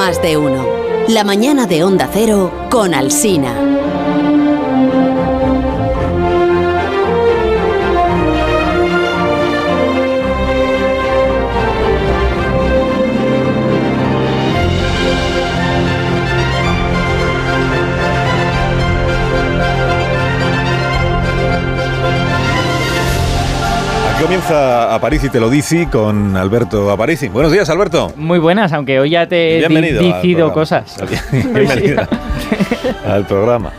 más de uno. La mañana de Onda Cero con Alsina. Comienza Aparici te lo dice con Alberto Aparici. Buenos días, Alberto. Muy buenas, aunque hoy ya te he dicido cosas. Bienvenido al programa.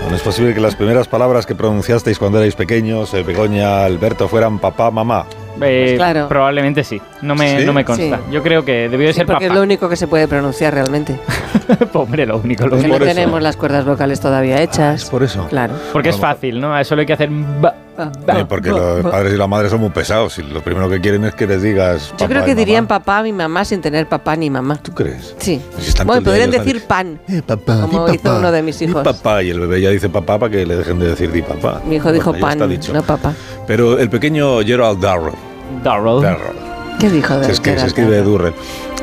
Bueno, es posible que las primeras palabras que pronunciasteis cuando erais pequeños, eh, Begoña, Alberto, fueran papá, mamá. Eh, Claro. Probablemente sí. No me, ¿Sí? no me consta. Sí. Yo creo que debió de Sí, ser porque es papá. lo único que se puede pronunciar realmente. Hombre, lo único. Lo Porque no eso. tenemos las cuerdas vocales todavía hechas. Es por eso. Claro. Porque es fácil, ¿no? Solo hay que hacer... ba- Eh, porque los padres y la madre son muy pesados y lo primero que quieren es que les digas. Yo papá creo y que dirían mamá. papá mi mamá sin tener papá ni mamá. ¿Tú crees? Sí. Si Bueno, podrían ellos decir pan. Eh, papá, Como di hizo papá, uno de mis hijos. papá y el bebé ya dice papá para que le dejen de decir di papá. Mi hijo dijo Bueno, está pan, dicho. no papá. Pero el pequeño Gerald Darrell, Darrell. Darrell, ¿Qué dijo de se, escri- se Gerald escribe? Durrell,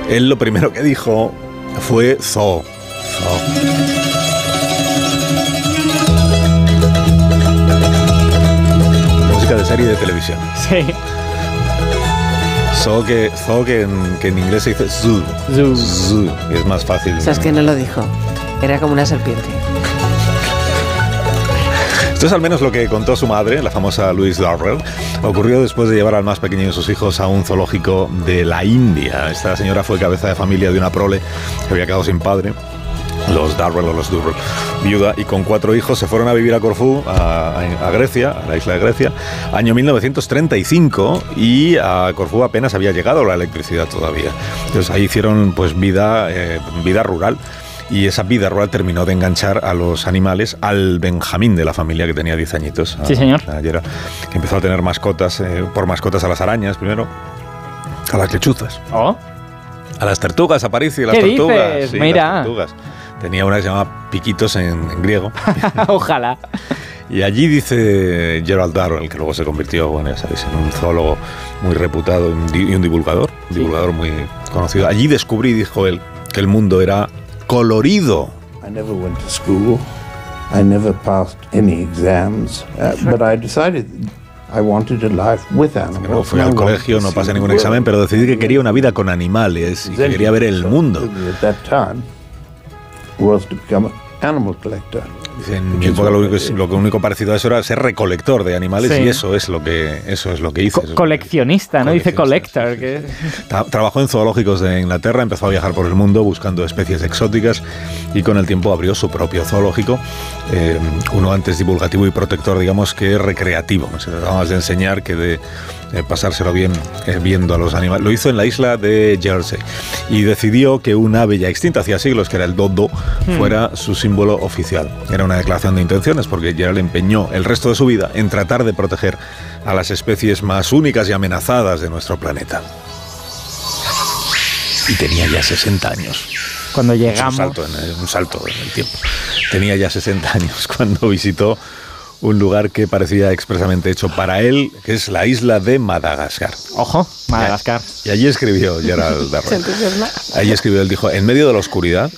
él lo primero que dijo fue zoo. Zoo. Serie de televisión. Sí. Zoo que, zoo que, en, que en inglés se dice zoo. Zoo. Zoo, y es más fácil. O sea, es que no lo dijo. Era como una serpiente. Esto es al menos lo que contó su madre, la famosa Louise Darrell. Ocurrió después de llevar al más pequeño de sus hijos a un zoológico de la India. Esta señora fue cabeza de familia de una prole que había quedado sin padre. Los Darrell o los Durrell, viuda, y con cuatro hijos se fueron a vivir a Corfú, a, a Grecia, a la isla de Grecia, año 1935, y a Corfú apenas había llegado la electricidad todavía. Entonces ahí hicieron pues vida, eh, vida rural y esa vida rural terminó de enganchar a los animales al Benjamín de la familia que tenía 10 añitos. Sí, a- señor. a Yera, que empezó a tener mascotas, eh, por mascotas a las arañas primero, a las lechuzas, Oh, a las tortugas, a París y las ¿Qué tortugas. dices? sí, Mira. las tortugas. Tenía una que se llamaba Piquitos en, en griego. ojalá. Y allí dice Gerald Darrell, que luego se convirtió, bueno, ya sabéis, en un zoólogo muy reputado y un divulgador, un divulgador muy conocido. Allí descubrí, dijo él, que el mundo era colorido. I never went to school. I never passed any exams. Uh, but I decided I wanted a life with animals. No fui al colegio, to no pasé ningún examen, pero decidí que quería una vida con animales y que quería ver el mundo. Was to become an animal collector. En mi época lo único, lo único parecido a eso era ser recolector de animales Sí. y eso es lo que eso es lo que hice. Co- coleccionista, ¿no? Dice collector. sí, que- sí. Tra- Trabajó en zoológicos de Inglaterra, empezó a viajar por el mundo buscando especies exóticas y con el tiempo abrió su propio zoológico, eh, uno antes divulgativo y protector, digamos, que recreativo. Se trataba más de enseñar que de eh, pasárselo bien eh, viendo a los animales. Lo hizo en la isla de Jersey y decidió que un ave ya extinta hacía siglos, que era el dodo, fuera su símbolo oficial. Era una declaración de intenciones porque Gerald empeñó el resto de su vida en tratar de proteger a las especies más únicas y amenazadas de nuestro planeta. Y tenía ya 60 años. Cuando un llegamos... salto, en el, un salto en el tiempo. Tenía ya 60 años cuando visitó un lugar que parecía expresamente hecho para él, que es la isla de Madagascar. Ojo, Madagascar. Y allí escribió Gerald entusiasma. Allí escribió, él dijo, en medio de la oscuridad,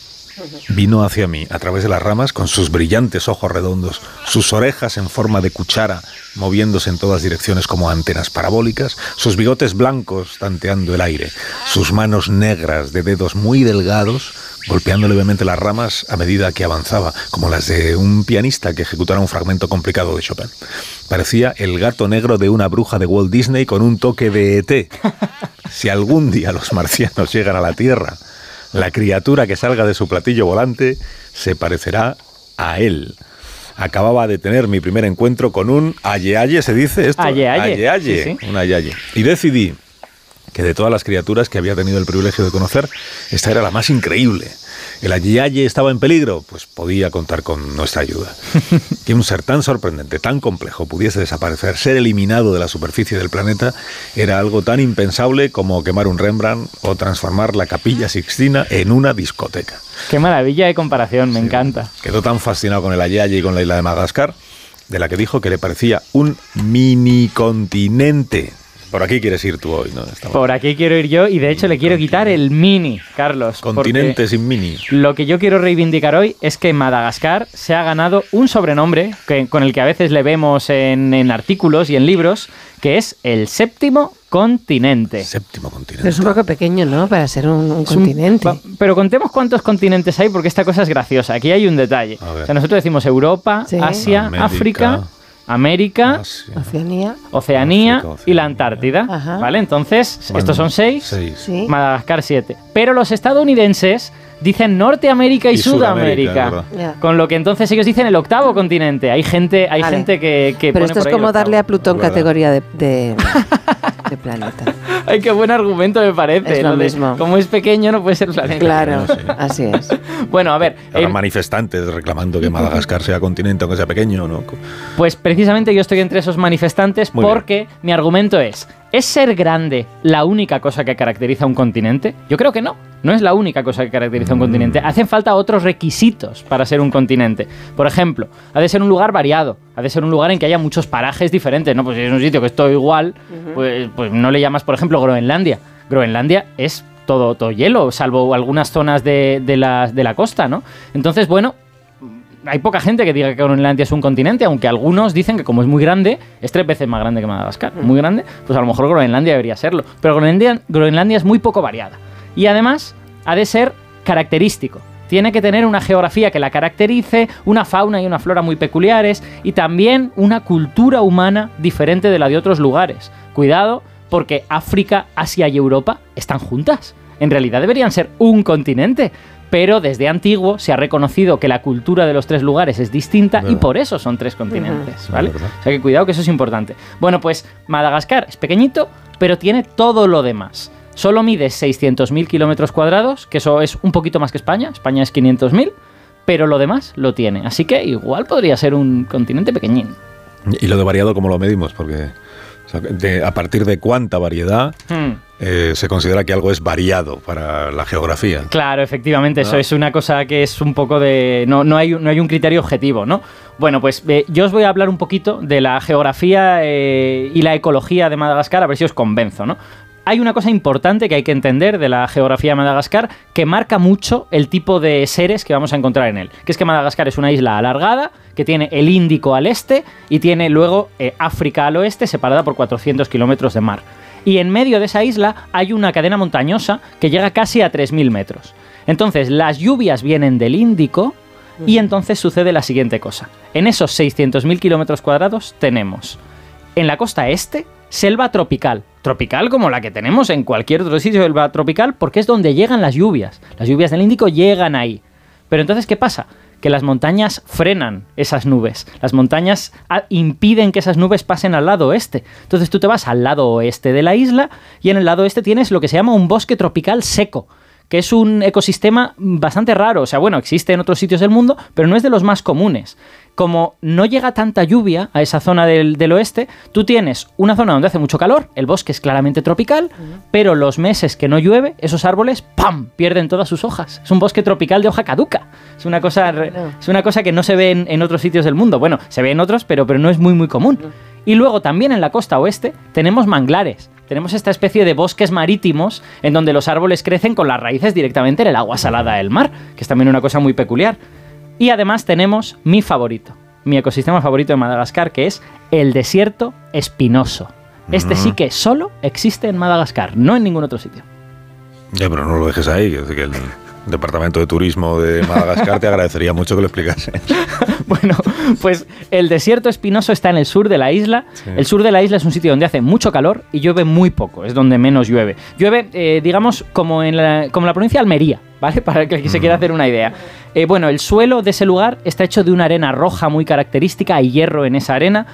vino hacia mí a través de las ramas con sus brillantes ojos redondos, sus orejas en forma de cuchara, moviéndose en todas direcciones como antenas parabólicas, sus bigotes blancos tanteando el aire, sus manos negras de dedos muy delgados, golpeando levemente las ramas a medida que avanzaba, como las de un pianista que ejecutara un fragmento complicado de Chopin. Parecía el gato negro de una bruja de Walt Disney con un toque de ET. Si algún día los marcianos llegan a la Tierra, la criatura que salga de su platillo volante se parecerá a él. Acababa de tener mi primer encuentro con un aye-aye, ¿se dice esto? Sí, sí. un aye-aye. Y decidí que de todas las criaturas que había tenido el privilegio de conocer, esta era la más increíble. El aye-aye estaba en peligro, pues podía contar con nuestra ayuda. Que un ser tan sorprendente, tan complejo, pudiese desaparecer, ser eliminado de la superficie del planeta, era algo tan impensable como quemar un Rembrandt o transformar la capilla Sixtina en una discoteca. Qué maravilla de comparación, me encanta. Quedó tan fascinado con el Aye-Aye y con la isla de Madagascar, de la que dijo que le parecía un mini continente. Por aquí quieres ir tú hoy, ¿no? Estamos- Por aquí quiero ir yo y de hecho le quiero quitar el mini, Carlos. Continente sin mini. Lo que yo quiero reivindicar hoy es que Madagascar se ha ganado un sobrenombre que- con el que a veces le vemos en, en artículos y en libros, que es el séptimo continente. Séptimo Pero continente. es un poco pequeño, ¿no? Para ser un, un Es un- continente. pero contemos cuántos continentes hay porque esta cosa es graciosa. Aquí hay un detalle. O sea, nosotros decimos Europa, Sí. Asia, América. África, América, Asia. Oceanía. Oceanía África, y la. Antártida. Ajá. ¿Vale? Entonces, Bueno, estos son seis. Seis. Sí. Madagascar 7. Pero los estadounidenses dicen Norteamérica y, Y Sudamérica, Sudamérica. con lo que entonces ellos dicen el octavo continente. Hay gente, hay Vale. gente que, que Pero pone esto es por ahí el como darle a. Plutón categoría de planeta. Ay, qué buen argumento me parece. Es lo mismo. Como es pequeño, no puede ser planeta. Claro, Sí. así es. Bueno, a ver. Habrá eh, manifestantes reclamando que Madagascar sea continente, aunque sea pequeño, ¿no? Pues precisamente yo estoy entre esos manifestantes Muy bien. porque mi argumento es, ¿es ser grande la única cosa que caracteriza un continente? Yo creo que no. No es la única cosa que caracteriza un Mm. continente. Hacen falta otros requisitos para ser un continente. Por ejemplo, ha de ser un lugar variado. Ha de ser un lugar en que haya muchos parajes diferentes. No, pues si es un sitio que es todo igual, pues, pues no le llamas, por ejemplo, Groenlandia. Groenlandia es todo, todo hielo, salvo algunas zonas de, de la, de la costa, ¿no? Entonces, bueno, hay poca gente que diga que Groenlandia es un continente, aunque algunos dicen que como es muy grande, es tres veces más grande que Madagascar, muy grande, pues a lo mejor Groenlandia debería serlo. Pero Groenlandia, Groenlandia es muy poco variada. Y además ha de ser característico. Tiene que tener una geografía que la caracterice, una fauna y una flora muy peculiares y también una cultura humana diferente de la de otros lugares. Cuidado, porque África, Asia y Europa están juntas. En realidad deberían ser un continente, pero desde antiguo se ha reconocido que la cultura de los tres lugares es distinta y por eso son tres continentes, ¿vale? O sea que cuidado que eso es importante. Bueno, pues Madagascar es pequeñito, pero tiene todo lo demás. Solo mide 600.000 kilómetros cuadrados, que eso es un poquito más que España. España es 500.000, pero lo demás lo tiene. Así que igual podría ser un continente pequeñín. Y lo de variado, ¿cómo lo medimos? Porque o sea, de- a partir de cuánta variedad Hmm. eh, se considera que algo es variado para la geografía. Claro, efectivamente, eso Ah. es una cosa que es un poco de... No, no, hay, no hay un criterio objetivo, ¿no? Bueno, pues eh, yo os voy a hablar un poquito de la geografía eh, y la ecología de Madagascar, a ver si os convenzo, ¿no? Hay una cosa importante que hay que entender de la geografía de Madagascar que marca mucho el tipo de seres que vamos a encontrar en él. Que es que Madagascar es una isla alargada, que tiene el Índico al este y tiene luego eh, África al oeste, separada por 400 kilómetros de mar y en medio de esa isla hay una cadena montañosa que llega casi a 3.000 metros. Entonces, las lluvias vienen del Índico y entonces sucede la siguiente cosa. En esos 600.000 kilómetros cuadrados tenemos en la costa este selva tropical. Tropical como la que tenemos en cualquier otro sitio selva tropical porque es donde llegan las lluvias. Las lluvias del Índico llegan ahí. Pero entonces, ¿qué pasa? Que las montañas frenan esas nubes. Las montañas ah, impiden que esas nubes pasen al lado oeste. Entonces tú te vas al lado oeste de la isla y en el lado oeste tienes lo que se llama un bosque tropical seco que es un ecosistema bastante raro. O sea, bueno, existe en otros sitios del mundo, pero no es de los más comunes. Como no llega tanta lluvia a esa zona del, del oeste, tú tienes una zona donde hace mucho calor, el bosque es claramente tropical, pero los meses que no llueve, esos árboles, ¡pam!, pierden todas sus hojas. Es un bosque tropical de hoja caduca. Es una cosa, es una cosa que no se ve en, en otros sitios del mundo. Bueno, se ve en otros, pero, pero no es muy, muy común. Y luego también en la costa oeste tenemos manglares. Tenemos esta especie de bosques marítimos en donde los árboles crecen con las raíces directamente en el agua salada del mar, que es también una cosa muy peculiar. Y además tenemos mi favorito, mi ecosistema favorito de Madagascar, que es el desierto espinoso. Este sí que solo existe en Madagascar, no en ningún otro sitio. Ya, pero no lo dejes ahí. que- que el Departamento de Turismo de Madagascar te agradecería mucho que lo explicase. Bueno, pues el desierto espinoso está en el sur de la isla. Sí. El sur de la isla es un sitio donde hace mucho calor y llueve muy poco, es donde menos llueve. Llueve, eh, digamos, como en la, como en la provincia de Almería, ¿vale? Para el que se quiera hacer una idea. Eh, bueno, el suelo de ese lugar está hecho de una arena roja muy característica, hay hierro en esa arena.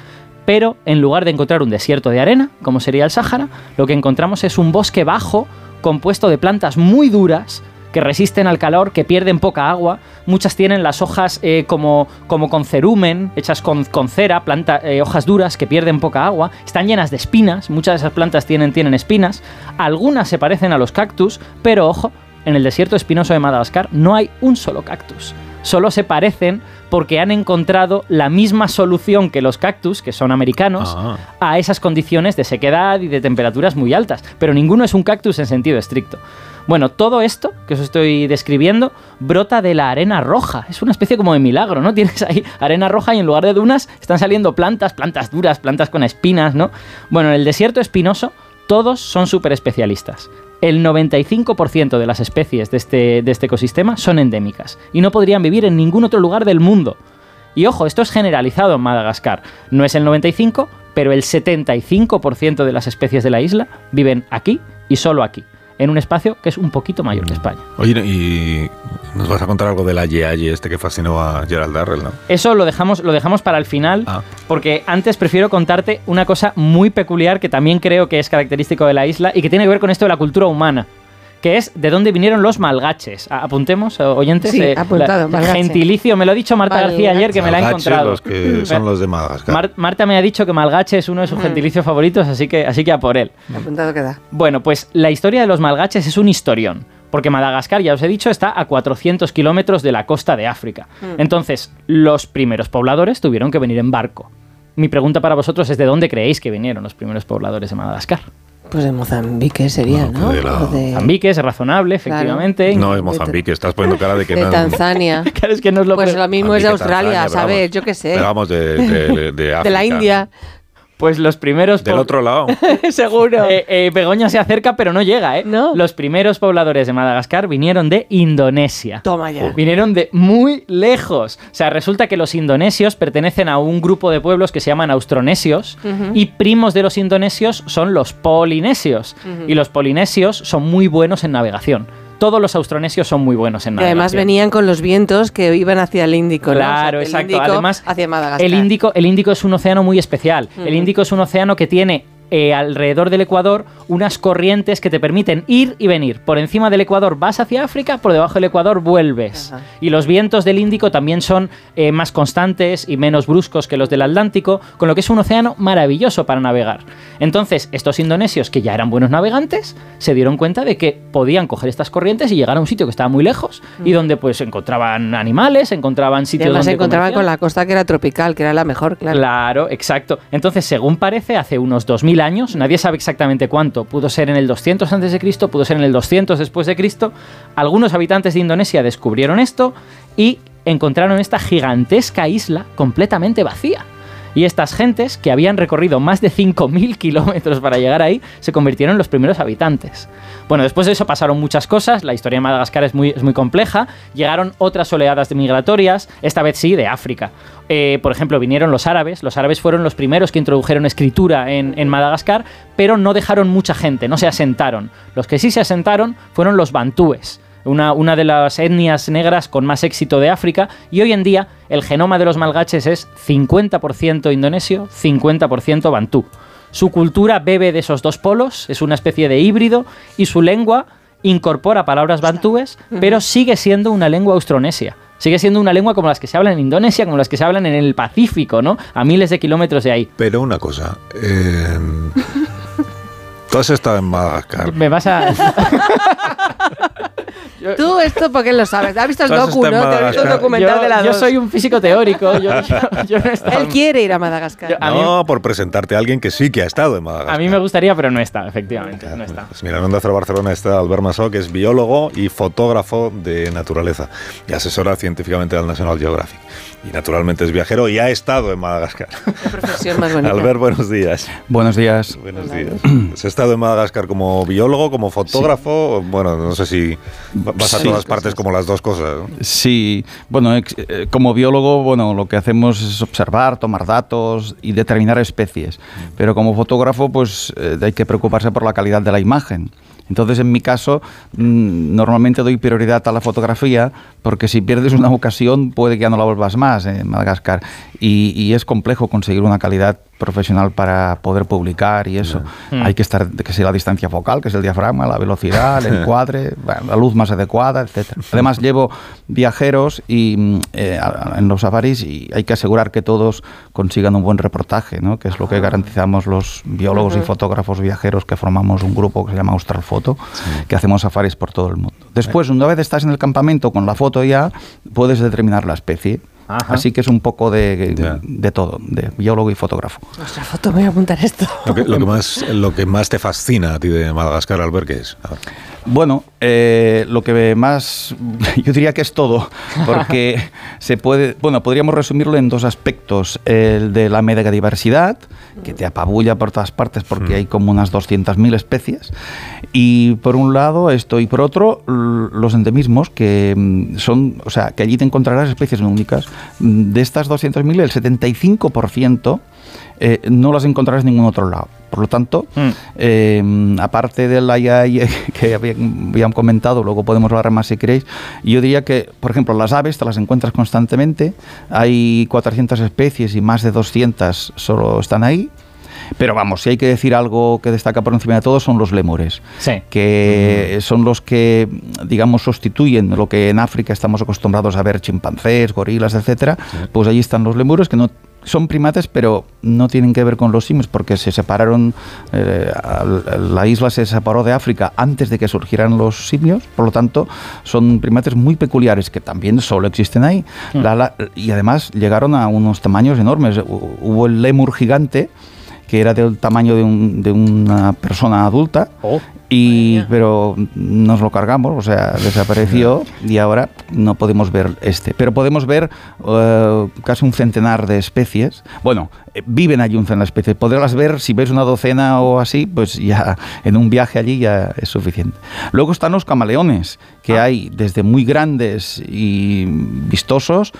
Pero en lugar de encontrar un desierto de arena, como sería el Sáhara, lo que encontramos es un bosque bajo compuesto de plantas muy duras que resisten al calor, que pierden poca agua. Muchas tienen las hojas eh, como, como con cerumen, hechas con, con cera, planta, eh, hojas duras que pierden poca agua. Están llenas de espinas, muchas de esas plantas tienen, tienen espinas. Algunas se parecen a los cactus, pero ojo, en el desierto espinoso de Madagascar no hay un solo cactus. solo se parecen porque han encontrado la misma solución que los cactus, que son americanos, Ah. a esas condiciones de sequedad y de temperaturas muy altas. Pero ninguno es un cactus en sentido estricto. Bueno, todo esto que os estoy describiendo brota de la arena roja. Es una especie como de milagro, ¿no? Tienes ahí arena roja y en lugar de dunas están saliendo plantas, plantas duras, plantas con espinas, ¿no? Bueno, en el desierto espinoso todos son súper especialistas. El 95% de las especies de este, de este ecosistema son endémicas y no podrían vivir en ningún otro lugar del mundo. Y ojo, esto es generalizado en Madagascar. No es el 95, pero el 75% de las especies de la isla viven aquí y solo aquí, en un espacio que es un poquito mayor que España. Oye, y nos vas a contar algo del Aye este que fascinó a Gerald Darrell, ¿no? Eso lo dejamos, lo dejamos para el final, Ah. porque antes prefiero contarte una cosa muy peculiar que también creo que es característico de la isla y que tiene que ver con esto de la cultura humana. Que es de dónde vinieron los malgaches. Apuntemos, o- oyentes. Sí, eh, apuntado, la- malgache. Gentilicio, me lo ha dicho Marta García ayer que me la ha encontrado. los que son los de Madagascar. Mar- Marta me ha dicho que malgache es uno de sus gentilicios favoritos, así que, así que a por él. Apuntado queda. Bueno, pues la historia de los malgaches es un historión. Porque Madagascar, ya os he dicho, está a 400 kilómetros de la costa de África. Entonces, los primeros pobladores tuvieron que venir en barco. Mi pregunta para vosotros es: ¿de dónde creéis que vinieron los primeros pobladores de Madagascar? Pues de Mozambique sería, ¿no? pues de la- O de, Mozambique es razonable, Claro. efectivamente. No es Mozambique, estás poniendo cara de que de no Tanzania. Claro, es que no es lo Pues lo mismo es de Australia, Tanzania, ¿sabes? vamos- Yo qué sé. pero vamos, de, de, de De África. la India. Pues los primeros. Del otro lado. Seguro. Eh, eh, Begoña se acerca, pero no llega, ¿eh? No. Los primeros pobladores de Madagascar vinieron de Indonesia. Toma ya. Vinieron de muy lejos. O sea, resulta que los indonesios pertenecen a un grupo de pueblos que se llaman austronesios y primos de los indonesios son los polinesios. Y los polinesios son muy buenos en navegación. Todos los austronesios son muy buenos en Y navegación. además venían con los vientos que iban hacia el Índico, ¿no? Claro, O sea, del exacto. Índico Además, hacia Madagascar. el Índico, el Índico es un océano muy especial. El Índico es un océano que tiene eh, alrededor del Ecuador unas corrientes que te permiten ir y venir. Por encima del Ecuador vas hacia África, por debajo del Ecuador vuelves. Ajá. Y los vientos del Índico también son eh, más constantes y menos bruscos que los del Atlántico, con lo que es un océano maravilloso para navegar. Entonces, estos indonesios, que ya eran buenos navegantes, se dieron cuenta de que podían coger estas corrientes y llegar a un sitio que estaba muy lejos y donde pues encontraban animales, encontraban Y sitios se encontraban con la costa que era tropical, que era la mejor, claro. Claro, exacto. Entonces, según parece, hace unos 2000 años, nadie sabe exactamente cuánto, pudo ser en el 200 antes de Cristo, pudo ser en el 200 después de Cristo, algunos habitantes de Indonesia descubrieron esto y encontraron esta gigantesca isla completamente vacía. Y estas gentes, que habían recorrido más de 5.000 kilómetros para llegar ahí, se convirtieron en los primeros habitantes. Bueno, después de eso pasaron muchas cosas, la historia de Madagascar es muy, compleja, llegaron otras oleadas de migratorias, esta vez sí, de África. Eh, por ejemplo, vinieron los árabes, los árabes fueron los primeros que introdujeron escritura en Madagascar, pero no dejaron mucha gente, no se asentaron. Los que sí se asentaron fueron los bantúes una, una de las etnias negras con más éxito de África, y hoy en día el genoma de los malgaches es 50% indonesio, 50% bantú. Su cultura bebe de esos dos polos, es una especie de híbrido, y su lengua incorpora palabras bantúes, pero sigue siendo una lengua austronesia. Sigue siendo una lengua como las que se hablan en Indonesia, como las que se hablan en el Pacífico, ¿no? A miles de kilómetros de ahí. Pero una cosa. eh, tú has estado en Madagascar. Me vas a... Tú esto porque lo sabes. ¿Has visto el docu, no? Te has visto el documental yo, de la yo dos. soy un físico teórico. Yo, yo- yo no he estado Él quiere ir a Madagascar. Yo- a mí- No, por presentarte a alguien que sí que ha estado en Madagascar. A mí me gustaría, pero no está, efectivamente, no está. Pues mira, en Onda Cero Barcelona está Albert Massó, que es biólogo y fotógrafo de naturaleza y asesora científicamente al National Geographic. Y naturalmente es viajero y ha estado en Madagascar. Qué profesión más bonita. Albert, buenos días. Buenos días. Buenos días. ¿Has estado en Madagascar como biólogo, como fotógrafo? Bueno, no sé si vas a todas partes como las dos cosas. ¿no? Sí, bueno, eh, como biólogo, bueno, lo que hacemos es observar, tomar datos y determinar especies. Pero como fotógrafo, pues eh, hay que preocuparse por la calidad de la imagen. Entonces, en mi caso, mm, normalmente doy prioridad a la fotografía porque si pierdes una ocasión puede que ya no la vuelvas más en Madagascar. Y, y es complejo conseguir una calidad profesional para poder publicar y eso. Mm. Hay que estar, que sea la distancia focal, que es el diafragma, la velocidad, el encuadre, la luz más adecuada, etcétera. Además llevo viajeros y mm, eh, en los safaris y hay que asegurar que todos consigan un buen reportaje, ¿no? que es lo que garantizamos los biólogos y fotógrafos viajeros que formamos un grupo que se llama Australfoto, que hacemos safaris por todo el mundo. Después, una vez estás en el campamento con la foto ya, puedes determinar la especie. Ajá. Así que es un poco de, de todo, de biólogo y fotógrafo. Nuestra foto, me voy a apuntar esto. Lo que, lo que más, lo que más te fascina a ti de Madagascar, Albert, ¿qué es? A ver. Bueno, eh, lo que más, yo diría que es todo, porque se puede, bueno, podríamos resumirlo en dos aspectos, el de la megadiversidad, que te apabulla por todas partes porque hay como unas 200.000 especies, y por un lado esto, y por otro los endemismos, que mm, son, o sea, que allí te encontrarás especies únicas. Mm, De estas 200.000, el 75% eh, no las encontrarás en ningún otro lado. Por lo tanto, Mm. eh, aparte de la que habían, comentado, luego podemos hablar más si queréis, yo diría que, por ejemplo, las aves te las encuentras constantemente, hay 400 especies y más de 200 solo están ahí. Pero vamos, si hay que decir algo que destaca por encima de todo son los lémures, Sí. que son los que, digamos, sustituyen lo que en África estamos acostumbrados a ver chimpancés, gorilas, etcétera. Pues allí están los lémures que no son primates, pero no tienen que ver con los simios porque se separaron, eh, la isla se separó de África antes de que surgieran los simios, por lo tanto son primates muy peculiares que también solo existen ahí. La- la- y además llegaron a unos tamaños enormes. Hu- Hubo el lémur gigante que era del tamaño de, un- de una persona adulta. Oh. Y, pero nos lo cargamos, o sea, desapareció y ahora no podemos ver este. Pero podemos ver eh, casi un centenar de especies. Bueno, eh, viven allí un centenar de especies. Podrás ver, si ves una docena o así, pues ya en un viaje allí ya es suficiente. Luego están los camaleones, que hay desde muy grandes y vistosos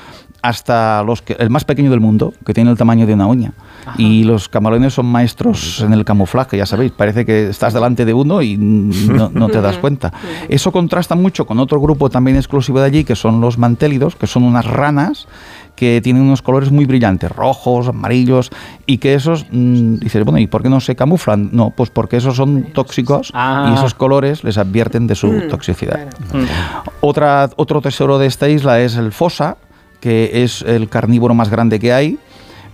hasta los que, el más pequeño del mundo, que tiene el tamaño de una uña. Y los camaleones son maestros en el camuflaje, ya sabéis, parece que estás delante de uno y no, no te das cuenta. Eso contrasta mucho con otro grupo también exclusivo de allí, que son los mantélidos, que son unas ranas que tienen unos colores muy brillantes, rojos, amarillos, y que esos, mm, dices, bueno, ¿y por qué no se camuflan? No, pues porque esos son tóxicos Ah. y esos colores les advierten de su toxicidad. Otra, otro tesoro de esta isla es el fosa, que es el carnívoro más grande que hay,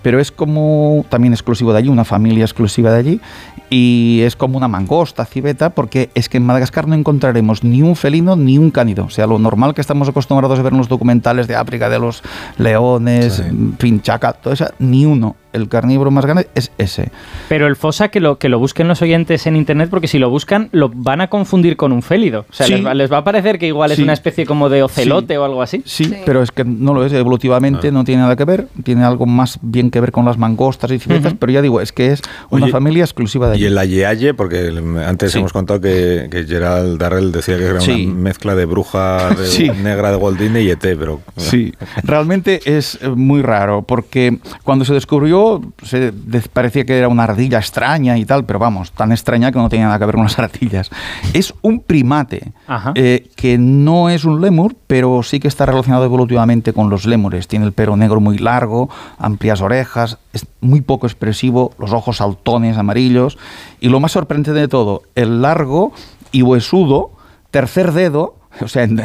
pero es como también exclusivo de allí, una familia exclusiva de allí, y es como una mangosta, civeta, porque es que en Madagascar no encontraremos ni un felino ni un cánido. O sea, lo normal que estamos acostumbrados a ver en los documentales de África, de los leones, Sí. en fin, chaca, todo eso, ni uno. El carnívoro más grande es ese. Pero el fosa que lo, que lo busquen los oyentes en internet, porque si lo buscan, lo van a confundir con un félido. O sea, Sí. les, va, les va a parecer que igual es Sí. una especie como de ocelote Sí. o algo así. Sí, Sí. pero es que no lo es, evolutivamente Ah. no tiene nada que ver, tiene algo más bien que ver con las mangostas y civetas, pero ya digo, es que es una Oye, familia exclusiva de allí. Y el ayeaye, porque antes Sí. hemos contado que, que Gerald Darrell decía que era Sí. una mezcla de bruja de- Sí. negra de Goldine y ET, pero... Sí, realmente es eh, muy raro porque cuando se descubrió se parecía que era una ardilla extraña y tal, pero vamos, tan extraña que no tenía nada que ver con las ardillas. Es un primate eh, que no es un lémur, pero sí que está relacionado evolutivamente con los lémures. Tiene el pelo negro muy largo, amplias orejas, es muy poco expresivo, los ojos saltones, amarillos y lo más sorprendente de todo, el largo y huesudo tercer dedo. O sea, el,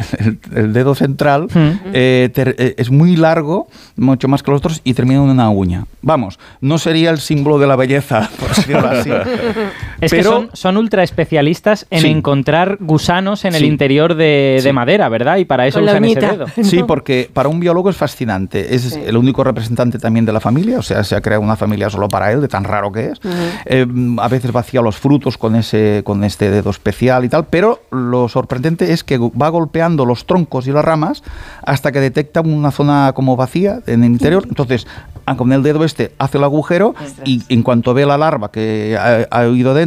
el dedo central Mm. eh, ter- eh, es muy largo, mucho más que los otros, y termina en una uña. Vamos, no sería el símbolo de la belleza, por decirlo así. Es que Pero- son, son ultra especialistas en Sí. encontrar gusanos en el Sí. interior de, de Sí. madera, ¿verdad? Y para eso usan ese dedo. Sí, porque para un biólogo es fascinante. Es Sí. el único representante también de la familia, o sea, se ha creado una familia solo para él, de tan raro que es. Eh, a veces vacía los frutos con, ese, con este dedo especial y tal, pero lo sorprendente es que va golpeando los troncos y las ramas hasta que detecta una zona como vacía en el interior. Entonces, ah, con el dedo este hace el agujero y en cuanto ve la larva que ha, ha ido dentro,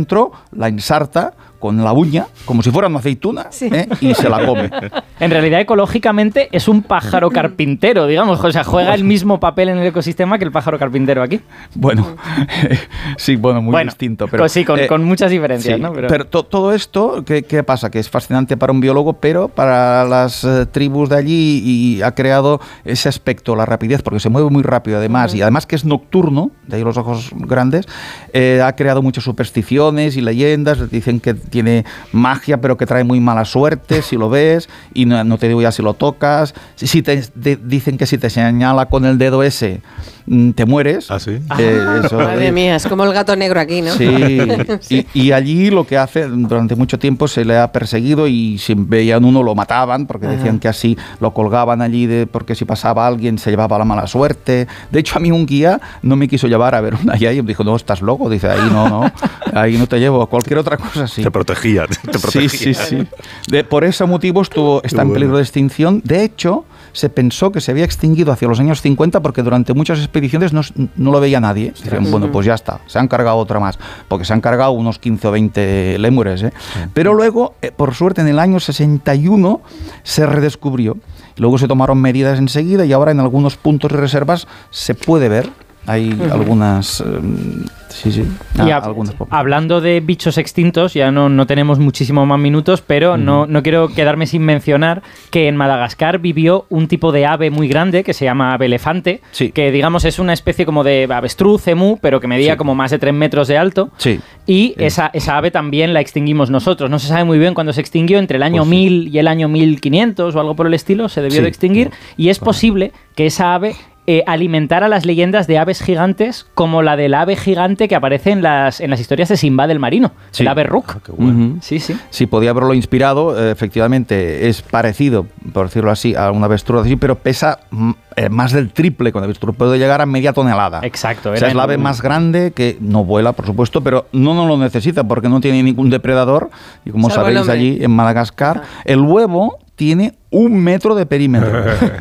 la ensarta con la uña, como si fuera una aceituna, ¿eh? y se la come. En realidad, ecológicamente, es un pájaro carpintero, digamos. O sea, juega el mismo papel en el ecosistema que el pájaro carpintero aquí. Bueno, sí, bueno, muy Bueno, distinto. Pero, pues sí, con- con muchas diferencias, sí, ¿no? Pero- Pero, to- todo esto, ¿qué, qué pasa? Que es fascinante para un biólogo, pero para las eh, tribus de allí y ha creado ese aspecto, la rapidez, porque se mueve muy rápido además, y además que es nocturno, de ahí los ojos grandes, eh, ha creado muchas supersticiones y leyendas, dicen que tiene magia, pero que trae muy mala suerte si lo ves, y no, no te digo ya si lo tocas, si, si te, de- dicen que si te señala con el dedo ese, mm, te mueres. ¿Ah, sí? Eh, eso- Madre mía, es como el gato negro aquí, ¿no? Sí, y, y allí lo que hace, durante mucho tiempo se le ha perseguido y si veían uno lo mataban, porque decían que así lo colgaban allí, de, porque si pasaba alguien se llevaba la mala suerte. De hecho, a mí un guía no me quiso llevar a ver una y me dijo, no, estás loco. Dice, ahí no, no, ahí no te llevo. Cualquier otra cosa sí. Te protegía, te protegía. Sí, sí, sí. De- por ese motivo estuvo, está en peligro de extinción. De hecho, se pensó que se había extinguido hacia los años 50 porque durante muchas expediciones no, no lo veía nadie. Dicen, bueno, pues ya está, se han cargado otra más, porque se han cargado unos 15 o 20 lémures. ¿eh? Pero luego, eh, por suerte, en el año 61 se redescubrió. Luego se tomaron medidas enseguida y ahora en algunos puntos y reservas se puede ver. Hay algunas... em, sí, sí. Ah, algunas hablando de bichos extintos, ya no, no tenemos muchísimo más minutos, pero no, no quiero quedarme sin mencionar que en Madagascar vivió un tipo de ave muy grande que se llama ave elefante, Sí. que digamos es una especie como de avestruz, emú, pero que medía como más de 3 metros de alto. Sí. Y esa, esa ave también la extinguimos nosotros. No se sabe muy bien cuándo se extinguió, entre el año Pues sí. 1000 y el año 1500 o algo por el estilo, se debió de extinguir. Y es posible que esa ave eh, alimentara las leyendas de aves gigantes como la del ave gigante que aparece en las, en las historias de Sinbad el marino, Sí. el ave Rook. Ujú. Sí, sí. Sí, podía haberlo inspirado, eh, efectivamente es parecido, por decirlo así, a una avestruz así, pero pesa mm, eh, más del triple con avestruz, puede llegar a media tonelada. Exacto, O era sea, es la ave más grande que no vuela, por supuesto, pero no, no lo necesita porque no tiene ningún depredador. Y como Salvo sabéis allí en Madagascar, el huevo tiene un metro de perímetro.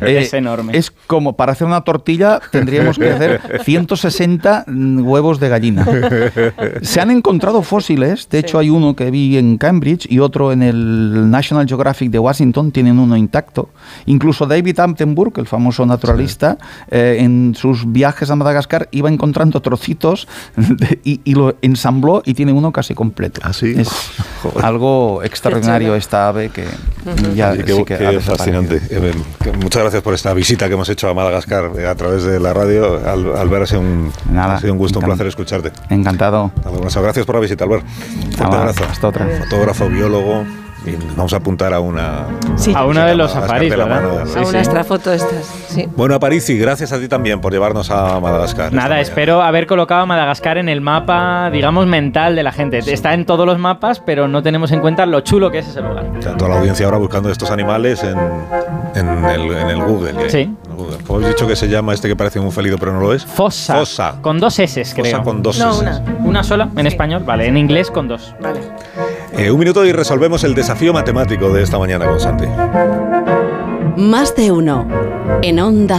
Es enorme. Es como para hacer una tortilla tendríamos que hacer 160 huevos de gallina. Se han encontrado fósiles, de hecho hay uno que vi en Cambridge y otro en el National Geographic de Washington, tienen uno intacto. Incluso David Attenborough, el famoso naturalista, eh, en sus viajes a Madagascar iba encontrando trocitos de- y, y lo ensambló y tiene uno casi completo. ¿Ah, sí? Es Joder. algo extraordinario esta ave que ya qué, sí que qué fascinante. Muchas gracias por esta visita que hemos hecho a Madagascar eh, a través de la radio. Al, Albert, ha sido un, Nada, ha sido un gusto, un placer escucharte. Encantado. Gracias por la visita, Albert. Fuerte Nada, abrazo. hasta otra. Fotógrafo, biólogo. Y vamos a apuntar a una. Sí. A una de los safaris, ¿verdad? Sí, a sí. una extrafoto de estas. Sí. Bueno, Aparici, gracias a ti también por llevarnos a Madagascar. Nada, espero haber colocado a Madagascar en el mapa, digamos, mental de la gente. Está en todos los mapas, pero no tenemos en cuenta lo chulo que es ese lugar. Sea, toda la audiencia ahora buscando estos animales en, en, el, en el Google. ¿eh? Sí. En el Google. ¿Cómo habéis dicho que se llama este que parece un felido pero no lo es? Fosa. Fosa. Con dos S, Fosa creo. con dos No, una. Una sola, en Sí. español, vale. En inglés con dos. Vale. Eh, un minuto y resolvemos el desafío matemático de esta mañana con Santi. Más de uno. En Onda